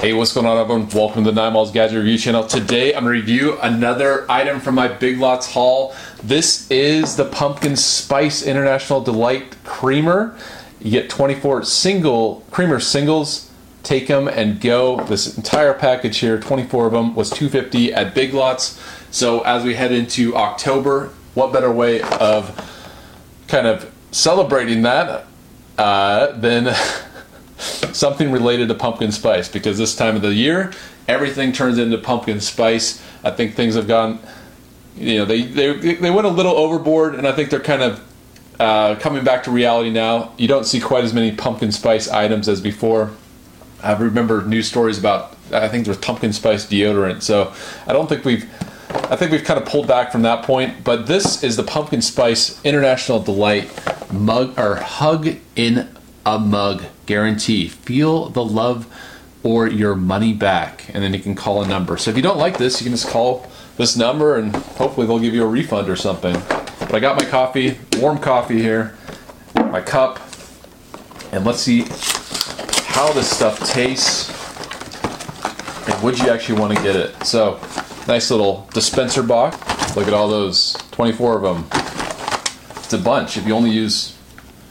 Hey, what's going on, everyone? Welcome to the Nine Malls Gadget Review channel. Today, I'm going to review another item from my Big Lots haul. This is the Pumpkin Spice International Delight Creamer. You get 24 single creamer singles. Take them and go. This entire package here, 24 of them, was 250 at Big Lots. So as we head into October, what better way of kind of celebrating that uh, than something related to pumpkin spice because this time of the year everything turns into pumpkin spice. I think things have gone you know they they, they went a little overboard and i think they're kind of uh, coming back to reality now. You don't see quite as many pumpkin spice items as before. I remember news stories about i think there's pumpkin spice deodorant. So i don't think we've I think we've kind of pulled back from that point, but this is the Pumpkin Spice International Delight mug or hug in a mug guarantee. Feel the love or your money back, and then you can call a number. So if you don't like this, you can just call this number, and hopefully they'll give you a refund or something. But I got my coffee, warm coffee here, my cup, and let's see how this stuff tastes, and would you actually want to get it? So nice little dispenser box. Look at all those, 24 of them. It's a bunch. If you only use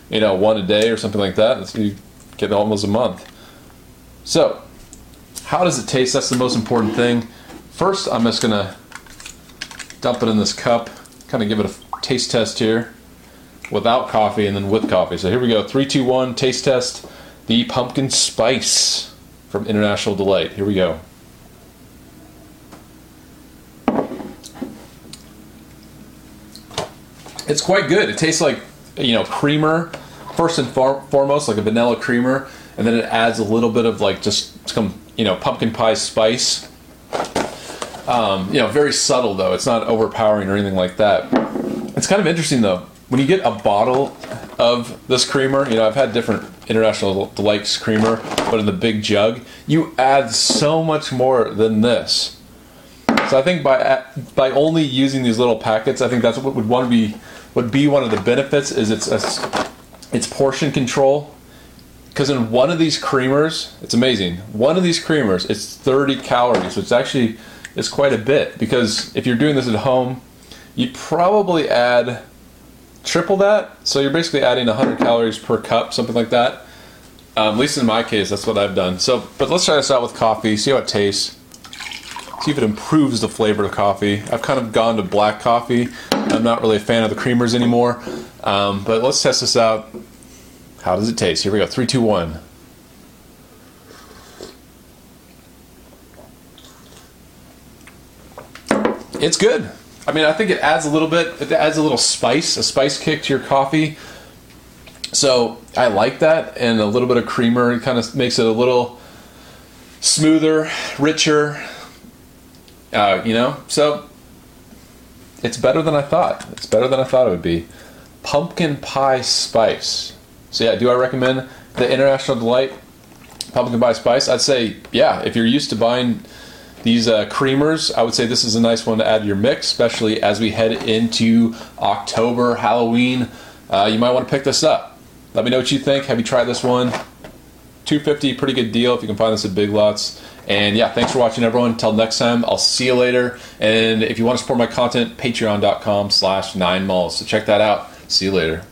you know, one a day or something like that. you get almost a month. So, how does it taste? That's the most important thing. First, I'm just gonna dump it in this cup, kind of give it a taste test here, without coffee and then with coffee. So here we go. Three, two, one. Taste test. The pumpkin spice from International Delight. Here we go. It's quite good. It tastes like you know creamer. First and foremost like a vanilla creamer and then it adds a little bit of like just some you know pumpkin pie spice. Um, you know very subtle though. It's not overpowering or anything like that. It's kind of interesting though. When you get a bottle of this creamer you know i've had different international delights creamer but in the big jug you add so much more than this. So i think by by only using these little packets i think that's what would want to be would be one of the benefits is it's a, it's portion control. Because in one of these creamers it's amazing. One of these creamers it's 30 calories which actually is quite a bit. Because if you're doing this at home you probably add triple that. So you're basically adding 100 calories per cup something like that. Um, at least in my case that's what i've done. So but let's try this out with coffee see how it tastes see if it improves the flavor of coffee i've kind of gone to black coffee I'm not really a fan of the creamers anymore. Um, but let's test this out. How does it taste? Here we go. Three, two, one. It's good. I mean, I think it adds a little bit. It adds a little spice, a spice kick to your coffee. So I like that, and a little bit of creamer kind of makes it a little smoother, richer. Uh, you know, so it's better than I thought. It's better than I thought it would be. Pumpkin pie spice. So yeah, do I recommend the International Delight pumpkin pie spice? I'd say yeah. If you're used to buying these uh, creamers, I would say this is a nice one to add to your mix, especially as we head into October, Halloween. Uh, you might want to pick this up. Let me know what you think. Have you tried this one? 250 pretty good deal if you can find this at Big Lots. And yeah, thanks for watching, everyone. Until next time, I'll see you later. And if you want to support my content, patreon.com slash nine malls. So check that out. See you later.